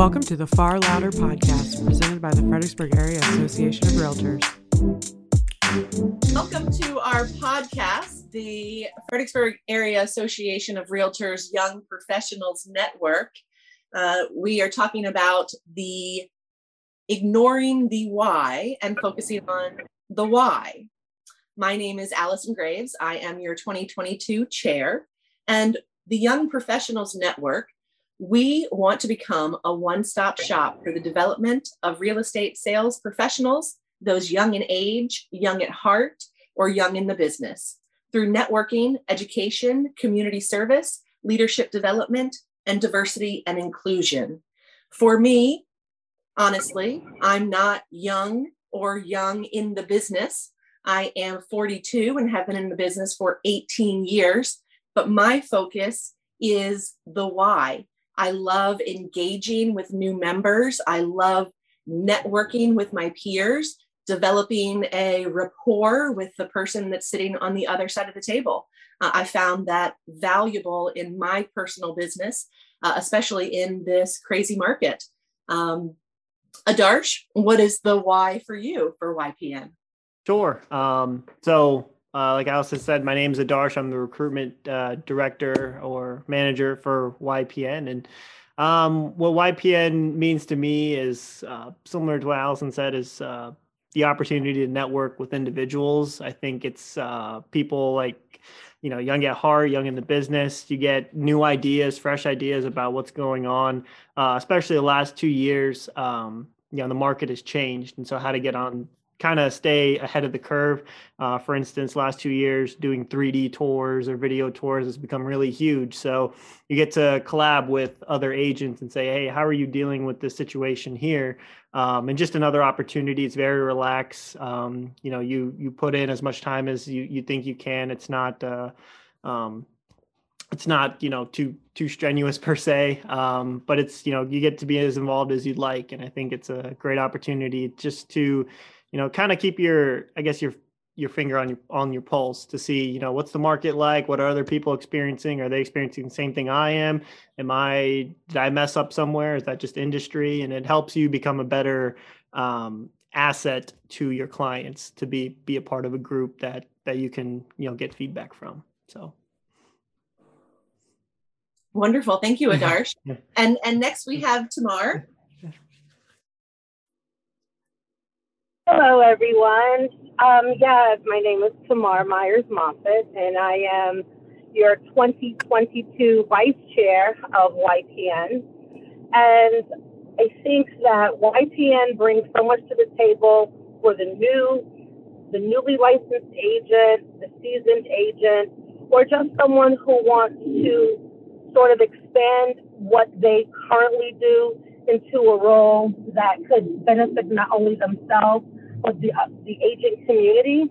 Welcome to the Far Louder podcast presented by the Fredericksburg Area Association of Realtors. Welcome to our podcast, the Fredericksburg Area Association of Realtors Young Professionals Network. Uh, we are talking about the ignoring the why and focusing on the why. My name is Allison Graves. I am your 2022 chair. And the Young Professionals Network, we want to become a one stop shop for the development of real estate sales professionals, those young in age, young at heart, or young in the business, through networking, education, community service, leadership development, and diversity and inclusion. For me, honestly, I'm not young or young in the business. I am 42 and have been in the business for 18 years, but my focus is the why. I love engaging with new members. I love networking with my peers, developing a rapport with the person that's sitting on the other side of the table. Uh, I found that valuable in my personal business, uh, especially in this crazy market. Um, Adarsh, what is the why for you for YPN? Sure. Um, so, uh, like Allison said, my name is Adarsh. I'm the recruitment uh, director or manager for YPN. And um, what YPN means to me is uh, similar to what Allison said, is uh, the opportunity to network with individuals. I think it's uh, people like, you know, young at heart, young in the business. You get new ideas, fresh ideas about what's going on, uh, especially the last two years. Um, you know, the market has changed. And so, how to get on kind of stay ahead of the curve. Uh, for instance, last two years doing 3D tours or video tours has become really huge. So you get to collab with other agents and say, "Hey, how are you dealing with this situation here?" Um, and just another opportunity. It's very relaxed. Um, you know, you you put in as much time as you you think you can. It's not. Uh, um, it's not you know too too strenuous per se um, but it's you know you get to be as involved as you'd like and i think it's a great opportunity just to you know, kind of keep your, I guess your your finger on your on your pulse to see, you know, what's the market like? What are other people experiencing? Are they experiencing the same thing I am? Am I did I mess up somewhere? Is that just industry? And it helps you become a better um, asset to your clients to be be a part of a group that that you can you know get feedback from. So. Wonderful. Thank you, Adarsh. and and next we have Tamar. Hello, everyone. Um, yeah, my name is Tamar Myers Moffat, and I am your 2022 Vice Chair of YPN. And I think that YPN brings so much to the table for the new, the newly licensed agent, the seasoned agent, or just someone who wants to sort of expand what they currently do into a role that could benefit not only themselves of the, uh, the agent community.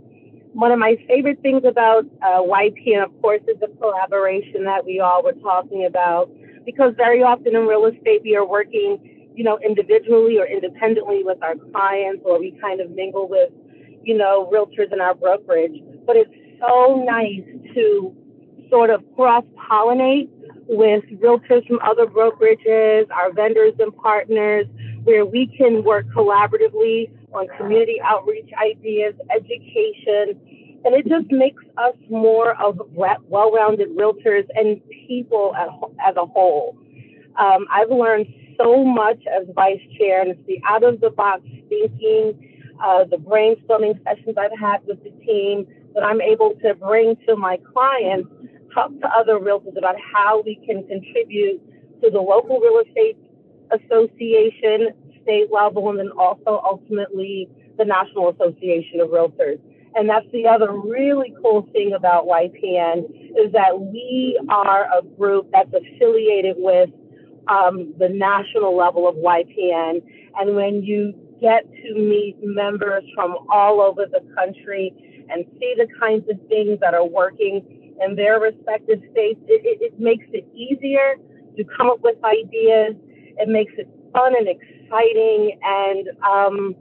One of my favorite things about uh, YP, of course, is the collaboration that we all were talking about. Because very often in real estate, we are working, you know, individually or independently with our clients, or we kind of mingle with, you know, realtors in our brokerage. But it's so nice to sort of cross pollinate with realtors from other brokerages, our vendors and partners, where we can work collaboratively on community outreach ideas, education, and it just makes us more of well-rounded realtors and people as a whole. Um, I've learned so much as vice chair, and it's the out-of-the-box thinking, uh, the brainstorming sessions I've had with the team that I'm able to bring to my clients, talk to other realtors about how we can contribute to the local real estate association state level and then also ultimately the National Association of Realtors. And that's the other really cool thing about YPN is that we are a group that's affiliated with um, the national level of YPN. And when you get to meet members from all over the country and see the kinds of things that are working in their respective states, it, it, it makes it easier to come up with ideas. It makes it fun and exciting. And um,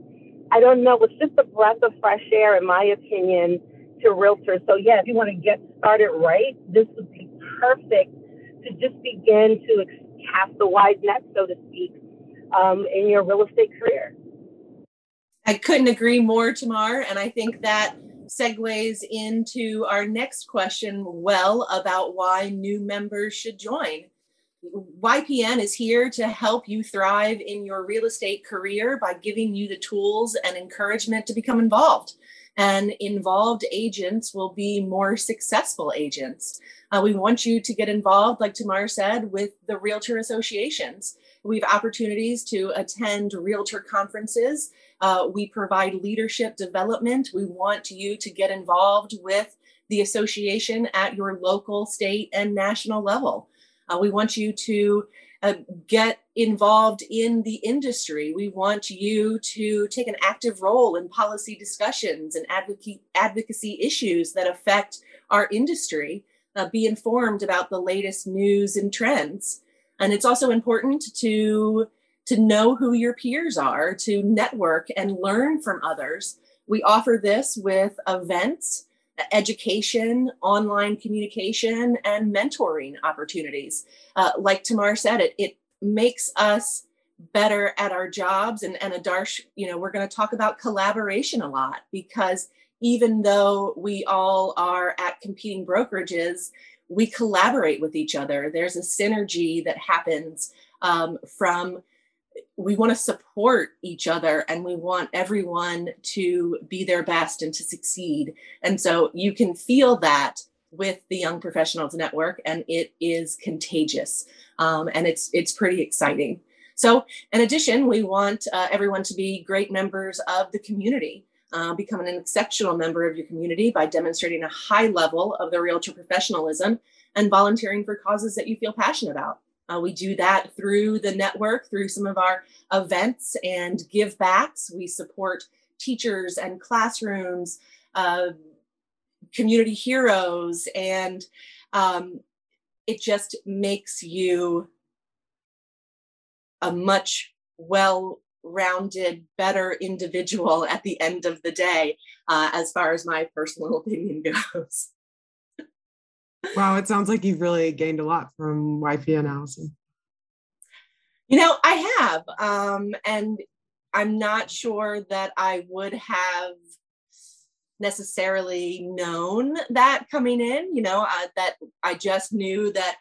I don't know, it's just a breath of fresh air, in my opinion, to realtors. So, yeah, if you want to get started right, this would be perfect to just begin to cast the wide net, so to speak, um, in your real estate career. I couldn't agree more, Tamar. And I think that segues into our next question well about why new members should join. YPN is here to help you thrive in your real estate career by giving you the tools and encouragement to become involved. And involved agents will be more successful agents. Uh, we want you to get involved, like Tamar said, with the Realtor associations. We have opportunities to attend Realtor conferences. Uh, we provide leadership development. We want you to get involved with the association at your local, state, and national level. Uh, we want you to uh, get involved in the industry. We want you to take an active role in policy discussions and advocacy, advocacy issues that affect our industry. Uh, be informed about the latest news and trends. And it's also important to, to know who your peers are, to network and learn from others. We offer this with events education, online communication, and mentoring opportunities. Uh, like Tamar said, it, it makes us better at our jobs. And, and Adarsh, you know, we're going to talk about collaboration a lot because even though we all are at competing brokerages, we collaborate with each other. There's a synergy that happens um, from we want to support each other and we want everyone to be their best and to succeed. And so you can feel that with the Young Professionals Network, and it is contagious. Um, and it's it's pretty exciting. So, in addition, we want uh, everyone to be great members of the community. Uh, become an exceptional member of your community by demonstrating a high level of the realtor professionalism and volunteering for causes that you feel passionate about. Uh, we do that through the network, through some of our events and give backs. We support teachers and classrooms, uh, community heroes, and um, it just makes you a much well rounded, better individual at the end of the day, uh, as far as my personal opinion goes. Wow, it sounds like you've really gained a lot from YPN, Allison. You know, I have. Um, and I'm not sure that I would have necessarily known that coming in, you know, uh, that I just knew that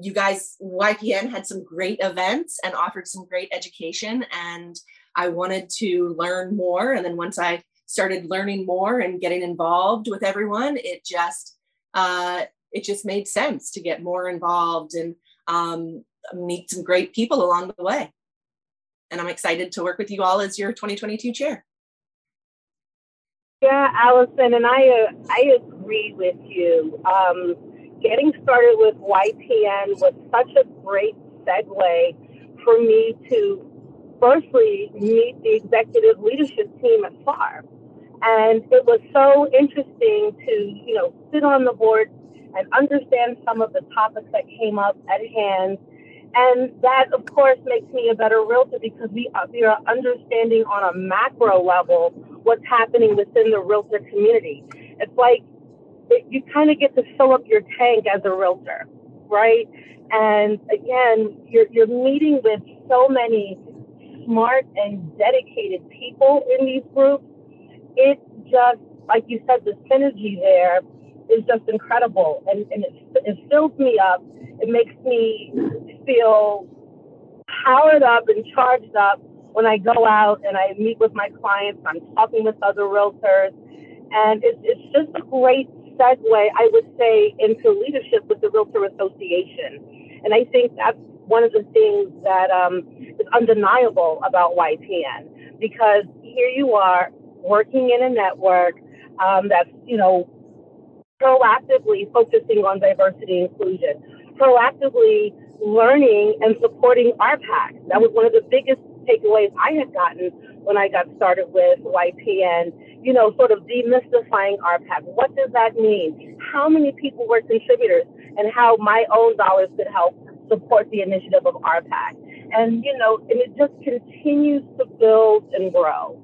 you guys, YPN had some great events and offered some great education. And I wanted to learn more. And then once I started learning more and getting involved with everyone, it just, uh, it just made sense to get more involved and um, meet some great people along the way. And I'm excited to work with you all as your 2022 chair. Yeah, Allison, and I uh, I agree with you. Um, getting started with YPN was such a great segue for me to firstly meet the executive leadership team at FAR. And it was so interesting to, you know, sit on the board and understand some of the topics that came up at hand. And that, of course, makes me a better realtor because we are, we are understanding on a macro level what's happening within the realtor community. It's like it, you kind of get to fill up your tank as a realtor, right? And again, you're, you're meeting with so many smart and dedicated people in these groups. It just, like you said, the synergy there is just incredible and, and it, it fills me up. It makes me feel powered up and charged up when I go out and I meet with my clients. I'm talking with other realtors. And it's, it's just a great segue, I would say, into leadership with the Realtor Association. And I think that's one of the things that um, is undeniable about YPN because here you are working in a network um, that's, you know, proactively focusing on diversity inclusion, proactively learning and supporting RPAC. That was one of the biggest takeaways I had gotten when I got started with YPN, you know, sort of demystifying RPAC. What does that mean? How many people were contributors and how my own dollars could help support the initiative of RPAC. And, you know, and it just continues to build and grow.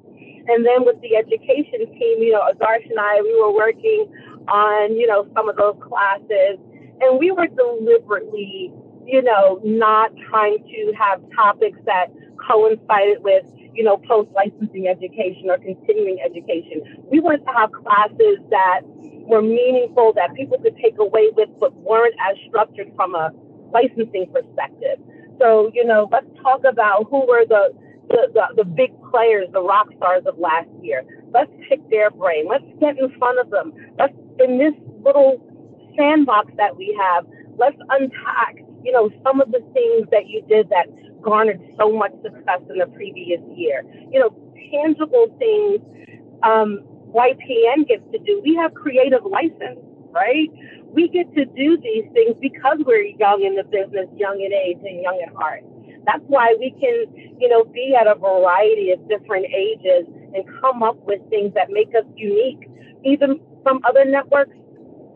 And then with the education team, you know, Adarsh and I, we were working on, you know, some of those classes. And we were deliberately, you know, not trying to have topics that coincided with, you know, post licensing education or continuing education. We wanted to have classes that were meaningful, that people could take away with, but weren't as structured from a licensing perspective. So, you know, let's talk about who were the, the, the, the big players, the rock stars of last year. Let's pick their brain. Let's get in front of them. Let's, in this little sandbox that we have, let's unpack, you know, some of the things that you did that garnered so much success in the previous year. You know, tangible things um, YPN gets to do. We have creative license, right? We get to do these things because we're young in the business, young in age, and young at heart. That's why we can, you know, be at a variety of different ages and come up with things that make us unique, even from other networks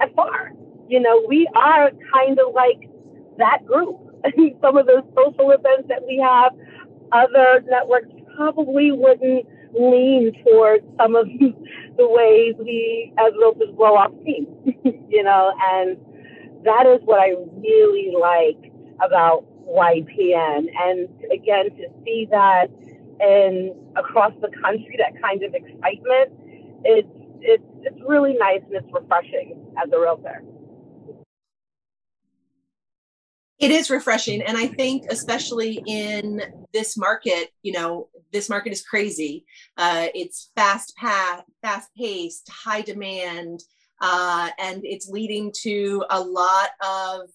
afar. You know, we are kind of like that group. Some of those social events that we have, other networks probably wouldn't lean towards some of the ways we as realtors blow off steam, you know, and that is what I really like about YPN. And again, to see that and across the country, that kind of excitement, it's it's it's really nice and it's refreshing as a realtor. It is refreshing. And I think, especially in this market, you know, this market is crazy. Uh, it's fast, path, fast paced, high demand, uh, and it's leading to a lot of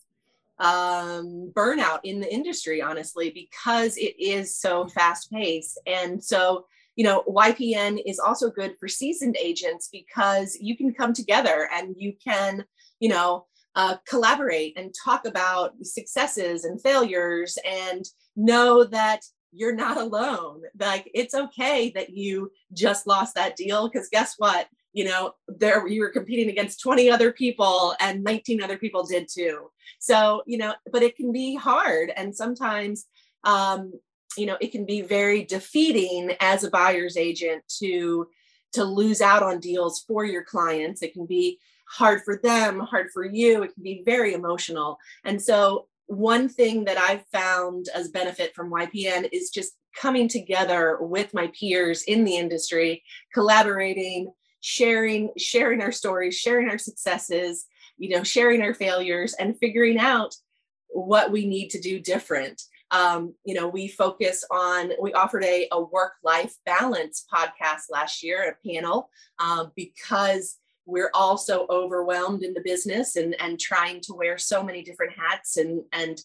um, burnout in the industry, honestly, because it is so fast paced. And so, you know, YPN is also good for seasoned agents because you can come together and you can, you know, uh, collaborate and talk about successes and failures and know that you're not alone. Like it's okay that you just lost that deal because guess what? You know, there you were competing against 20 other people and 19 other people did too. So, you know, but it can be hard and sometimes um, you know, it can be very defeating as a buyer's agent to to lose out on deals for your clients. It can be hard for them, hard for you. It can be very emotional. And so, one thing that I've found as benefit from YPN is just coming together with my peers in the industry, collaborating, sharing, sharing our stories, sharing our successes, you know, sharing our failures, and figuring out what we need to do different. Um, you know, we focus on, we offered a, a work life balance podcast last year, a panel, um, because we're all so overwhelmed in the business and and trying to wear so many different hats and and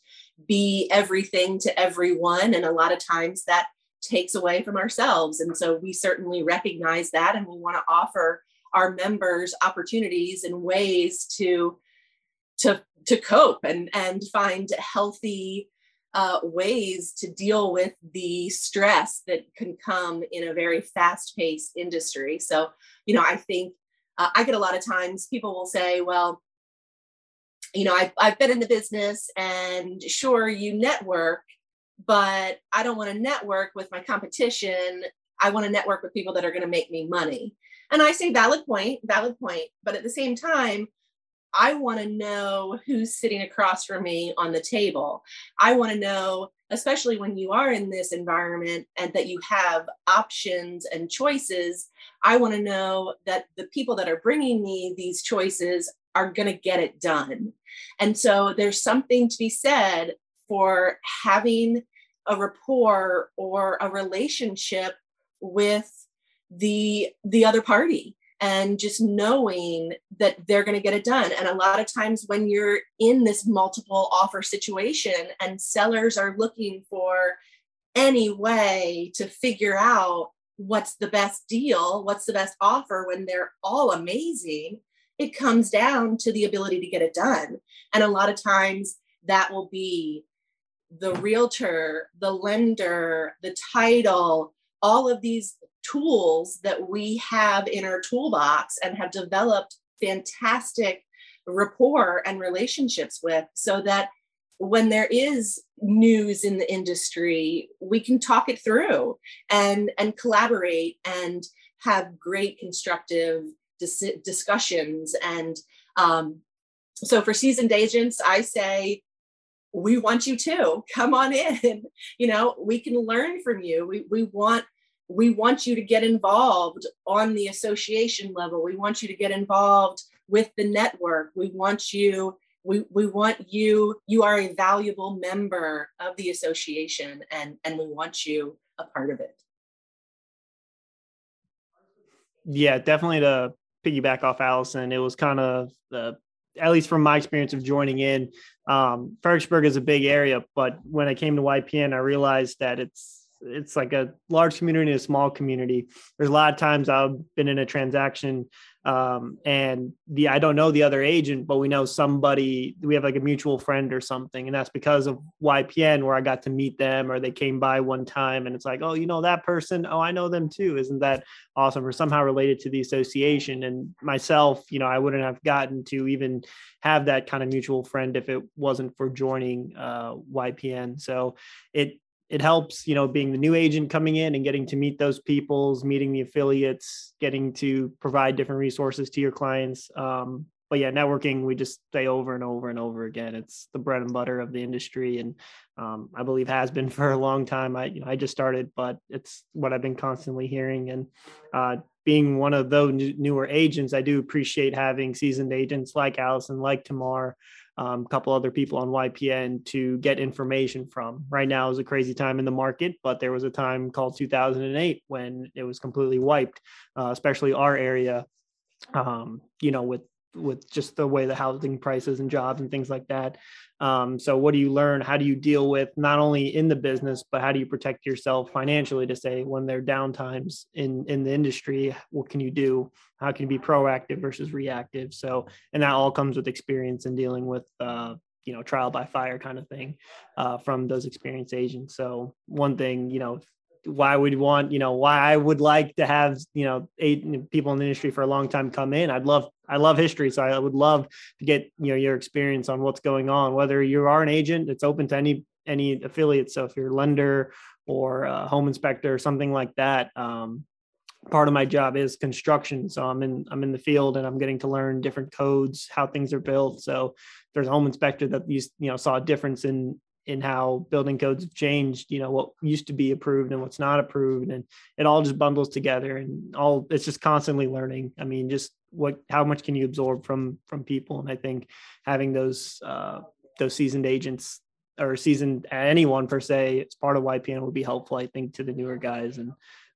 be everything to everyone and a lot of times that takes away from ourselves. And so we certainly recognize that and we want to offer our members opportunities and ways to to to cope and and find healthy uh, ways to deal with the stress that can come in a very fast paced industry. So you know i think uh, I get a lot of times people will say, well, you know, I've, I've been in the business and sure, you network, but I don't want to network with my competition. I want to network with people that are going to make me money. And I say, valid point, valid point. But at the same time, I want to know who's sitting across from me on the table. I want to know, especially when you are in this environment and that you have options and choices, I want to know that the people that are bringing me these choices are going to get it done. And so there's something to be said for having a rapport or a relationship with the the other party and just knowing that they're going to get it done. And a lot of times when you're in this multiple offer situation and sellers are looking for any way to figure out what's the best deal, what's the best offer when they're all amazing, it comes down to the ability to get it done. And a lot of times that will be the realtor, the lender, the title, all of these tools that we have in our toolbox and have developed fantastic rapport and relationships with so that when there is news in the industry we can talk it through and and collaborate and have great constructive dis- discussions and um, so for seasoned agents i say we want you to come on in you know we can learn from you. We, we want we want you to get involved on the association level. We want you to get involved with the network. We want you we, we want you you are a valuable member of the association and and we want you a part of it. Yeah definitely to piggyback off allison it was kind of the at least from my experience of joining in um fredericksburg is a big area but when i came to ypn i realized that it's it's like a large community, a small community. There's a lot of times I've been in a transaction um, and the I don't know the other agent, but we know somebody. We have like a mutual friend or something, and that's because of YPN, where I got to meet them, or they came by one time, and it's like, oh, you know that person? Oh, I know them too. Isn't that awesome? Or somehow related to the association. And myself, you know, I wouldn't have gotten to even have that kind of mutual friend if it wasn't for joining uh, YPN. So it it helps, you know, being the new agent coming in and getting to meet those peoples, meeting the affiliates, getting to provide different resources to your clients. Um, but yeah, networking, we just say over and over and over again. It's the bread and butter of the industry, and um, I believe has been for a long time. I, you know, I just started, but it's what I've been constantly hearing. And uh, being one of those newer agents, I do appreciate having seasoned agents like Allison, like Tamar, um, a couple other people on YPN to get information from. Right now is a crazy time in the market, but there was a time called 2008 when it was completely wiped, uh, especially our area. Um, you know, with with just the way the housing prices and jobs and things like that. Um, so what do you learn? How do you deal with not only in the business, but how do you protect yourself financially to say when there are downtimes in in the industry, what can you do? How can you be proactive versus reactive? So, and that all comes with experience in dealing with uh, you know trial by fire kind of thing uh, from those experienced agents. So one thing, you know, why we'd want you know why I would like to have you know eight people in the industry for a long time come in. I'd love I love history, so I would love to get you know your experience on what's going on. Whether you are an agent, it's open to any any affiliate. So if you're a lender or a home inspector or something like that, um, part of my job is construction. So I'm in I'm in the field and I'm getting to learn different codes, how things are built. So there's a home inspector that you you know saw a difference in in how building codes have changed you know what used to be approved and what's not approved and it all just bundles together and all it's just constantly learning. I mean just what how much can you absorb from from people? And i think having those uh those seasoned agents or seasoned anyone per se it's part of ypn would be helpful i think to the newer guys. And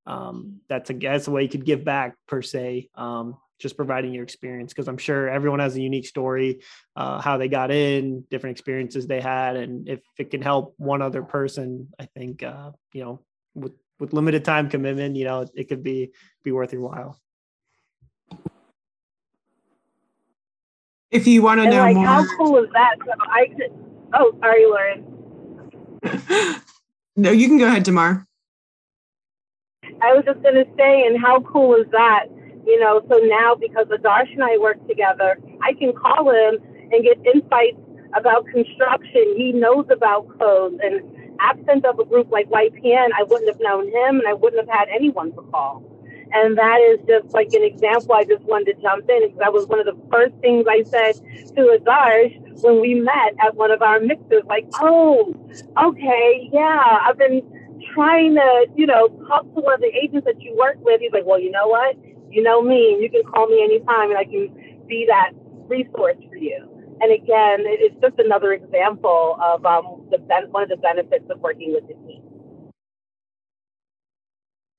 um that's a that's a way you could give back per se. Um just providing your experience because I'm sure everyone has a unique story, uh, how they got in, different experiences they had, and if it can help one other person, I think uh, you know with with limited time commitment, you know it could be be worth your while. If you want to know like, more, how cool is that? So I could, oh, sorry, Lauren. no, you can go ahead, Tamar. I was just going to say, and how cool is that? You know, so now because Adarsh and I work together, I can call him and get insights about construction. He knows about codes. And absent of a group like YPN, I wouldn't have known him and I wouldn't have had anyone to call. And that is just like an example I just wanted to jump in because that was one of the first things I said to Adarsh when we met at one of our mixes. Like, oh, okay, yeah, I've been trying to, you know, talk to one of the agents that you work with. He's like, well, you know what? You know me, you can call me anytime and I can be that resource for you. And again, it's just another example of um, the one of the benefits of working with the team.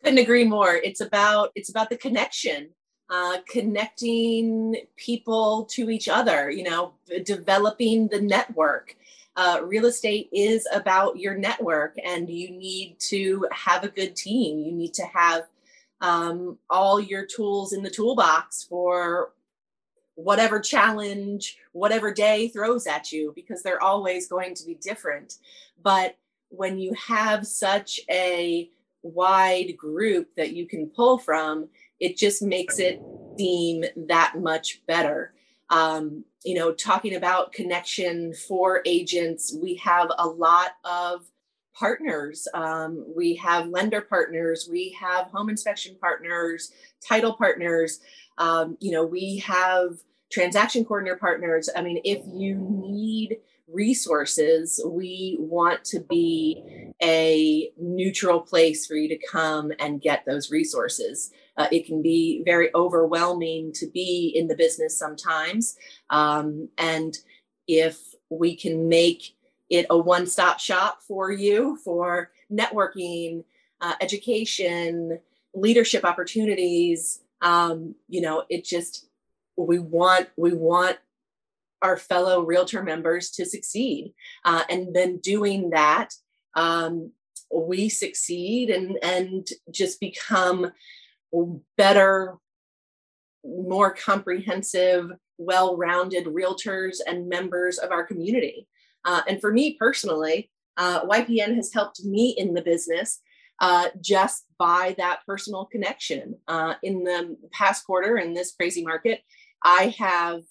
Couldn't agree more. It's about it's about the connection, uh, connecting people to each other. You know, developing the network. Uh, real estate is about your network, and you need to have a good team. You need to have um, all your tools in the toolbox for whatever challenge, whatever day throws at you, because they're always going to be different. But when you have such a wide group that you can pull from, it just makes it seem that much better. Um, you know, talking about connection for agents, we have a lot of partners. Um, we have lender partners, we have home inspection partners, title partners. Um, you know, we have transaction coordinator partners. I mean, if you need resources, we want to be a neutral place for you to come and get those resources. Uh, it can be very overwhelming to be in the business sometimes. Um, and if we can make it a one stop shop for you for networking, uh, education, leadership opportunities, um, you know, it just, we want, we want our fellow realtor members to succeed. Uh, and then doing that, um, we succeed and, and just become better, more comprehensive, well rounded realtors and members of our community. Uh, and for me personally, uh, YPN has helped me in the business uh, just by that personal connection. Uh, in the past quarter in this crazy market, I have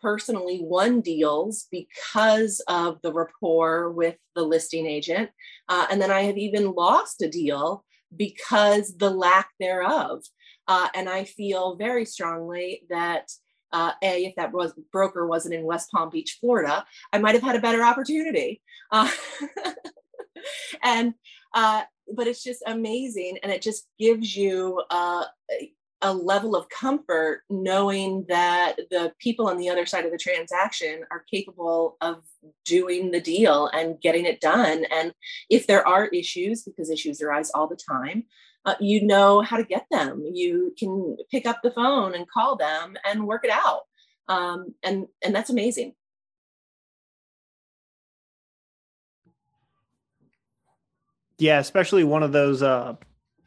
personally won deals because of the rapport with the listing agent. Uh, and then I have even lost a deal because the lack thereof. Uh, and I feel very strongly that uh, a if that was broker wasn't in West Palm Beach, Florida, I might have had a better opportunity. Uh, and uh, but it's just amazing, and it just gives you uh, a level of comfort knowing that the people on the other side of the transaction are capable of doing the deal and getting it done. And if there are issues, because issues arise all the time, uh, you know how to get them. You can pick up the phone and call them and work it out. Um, and and that's amazing. Yeah, especially one of those uh,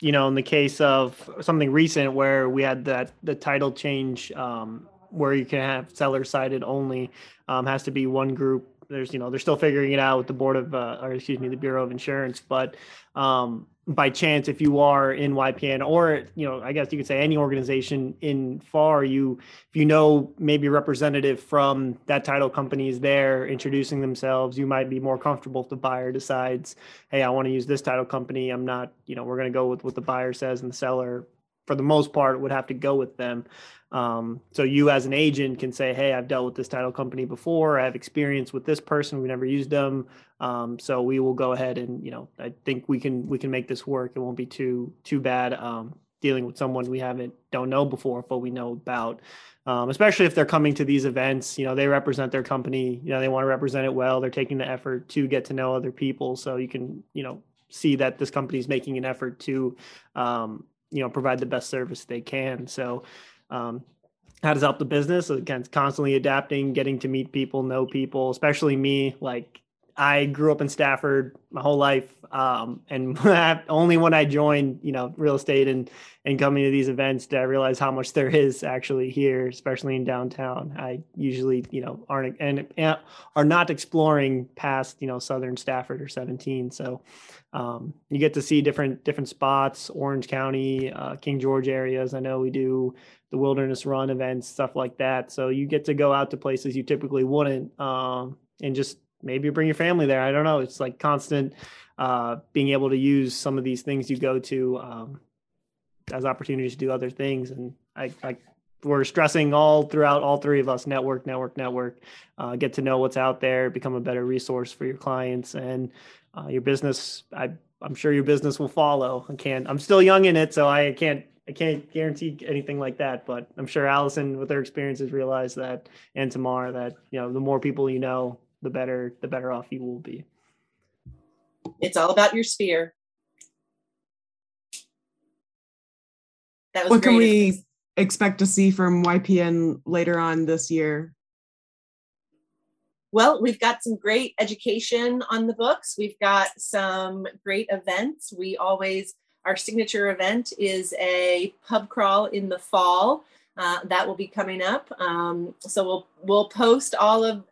you know, in the case of something recent where we had that the title change um, where you can have seller sided only um, has to be one group. There's, you know, they're still figuring it out with the board of, uh, or excuse me, the Bureau of Insurance. But um, by chance, if you are in YPN or, you know, I guess you could say any organization in FAR, you, if you know maybe a representative from that title company is there introducing themselves, you might be more comfortable if the buyer decides, hey, I want to use this title company. I'm not, you know, we're going to go with what the buyer says and the seller, for the most part, would have to go with them. Um, so you as an agent can say, hey, I've dealt with this title company before. I have experience with this person. We never used them. Um, so we will go ahead and, you know, I think we can, we can make this work. It won't be too, too bad. Um, dealing with someone we haven't, don't know before, but we know about, um, especially if they're coming to these events, you know, they represent their company, you know, they want to represent it well. They're taking the effort to get to know other people. So you can, you know, see that this company is making an effort to, um, you know, provide the best service they can. So, um, how does help the business again constantly adapting getting to meet people know people especially me like i grew up in stafford my whole life um, and only when i joined you know real estate and and coming to these events did i realize how much there is actually here especially in downtown. I usually you know aren't and, and are not exploring past you know southern stafford or 17 so um, you get to see different different spots orange county uh, king george areas. I know we do the wilderness run events, stuff like that. So you get to go out to places you typically wouldn't, um, and just maybe bring your family there. I don't know. It's like constant uh, being able to use some of these things you go to um, as opportunities to do other things. And I, I we're stressing all throughout all three of us network network network uh, get to know what's out there become a better resource for your clients and uh, your business I, i'm sure your business will follow i can't i'm still young in it so i can't I can't guarantee anything like that, but I'm sure Allison, with her experiences, realized that, and Tamar, that you know, the more people you know, the better, the better off you will be. It's all about your sphere. That was what can we expect to see from YPN later on this year? Well, we've got some great education on the books. We've got some great events. We always our signature event is a pub crawl in the fall. Uh, that will be coming up. Um, so we'll we'll post all of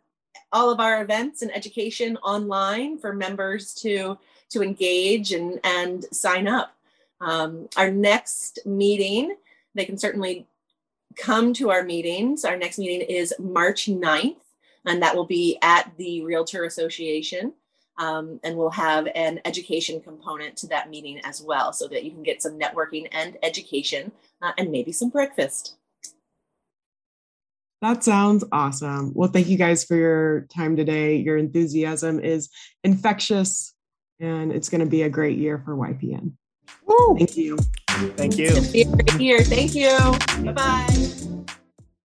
all of our events and education online for members to to engage and and sign up. Um, our next meeting, they can certainly come to our meetings. Our next meeting is March 9th, and that will be at the Realtor Association. Um, and we'll have an education component to that meeting as well so that you can get some networking and education uh, and maybe some breakfast. That sounds awesome. Well, thank you guys for your time today. Your enthusiasm is infectious, and it's going to be a great year for YPN. Woo! Thank you. Thank you. It's a great year. Thank you. Bye bye.